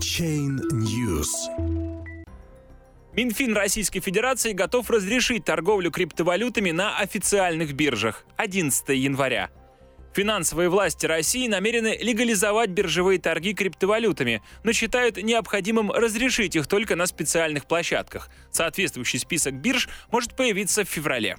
Chain News. Минфин Российской Федерации готов разрешить торговлю криптовалютами на официальных биржах 11 января. Финансовые власти России намерены легализовать биржевые торги криптовалютами, но считают необходимым разрешить их только на специальных площадках. Соответствующий список бирж может появиться в феврале.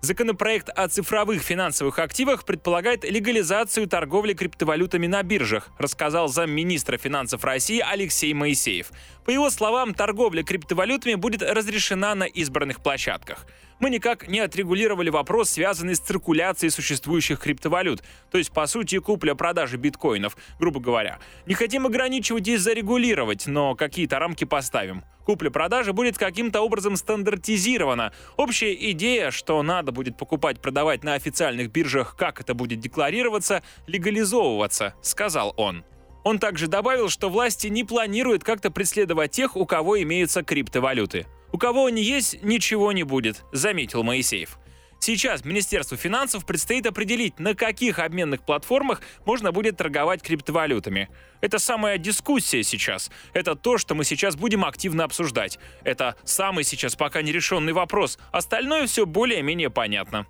Законопроект о цифровых финансовых активах предполагает легализацию торговли криптовалютами на биржах, рассказал замминистра финансов России Алексей Моисеев. По его словам, торговля криптовалютами будет разрешена на избранных площадках. Мы никак не отрегулировали вопрос, связанный с циркуляцией существующих криптовалют, то есть, по сути, купля-продажи биткоинов, грубо говоря. Не хотим ограничивать и зарегулировать, но какие-то рамки поставим. Купля-продажа будет каким-то образом стандартизирована. Общая идея, что надо будет покупать, продавать на официальных биржах, как это будет декларироваться, легализовываться, сказал он. Он также добавил, что власти не планируют как-то преследовать тех, у кого имеются криптовалюты. У кого они есть, ничего не будет, заметил Моисеев. Сейчас Министерству финансов предстоит определить, на каких обменных платформах можно будет торговать криптовалютами. Это самая дискуссия сейчас. Это то, что мы сейчас будем активно обсуждать. Это самый сейчас пока нерешенный вопрос. Остальное все более-менее понятно.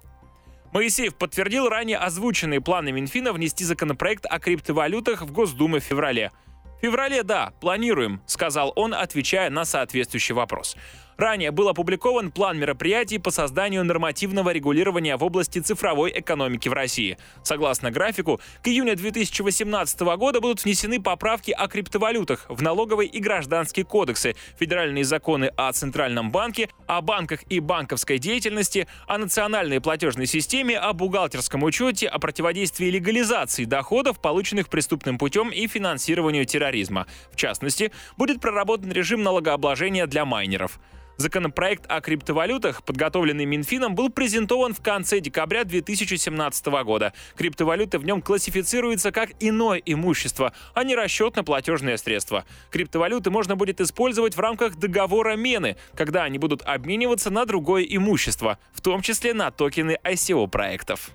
Моисеев подтвердил ранее озвученные планы Минфина внести законопроект о криптовалютах в Госдуму в феврале. В феврале, да, планируем, сказал он, отвечая на соответствующий вопрос. Ранее был опубликован план мероприятий по созданию нормативного регулирования в области цифровой экономики в России. Согласно графику, к июню 2018 года будут внесены поправки о криптовалютах в налоговый и гражданский кодексы, федеральные законы о Центральном банке, о банках и банковской деятельности, о национальной платежной системе, о бухгалтерском учете, о противодействии легализации доходов, полученных преступным путем и финансированию терроризма. В частности, будет проработан режим налогообложения для майнеров. Законопроект о криптовалютах, подготовленный Минфином, был презентован в конце декабря 2017 года. Криптовалюты в нем классифицируются как иное имущество, а не расчетно-платежное средство. Криптовалюты можно будет использовать в рамках договора мены, когда они будут обмениваться на другое имущество, в том числе на токены ICO проектов.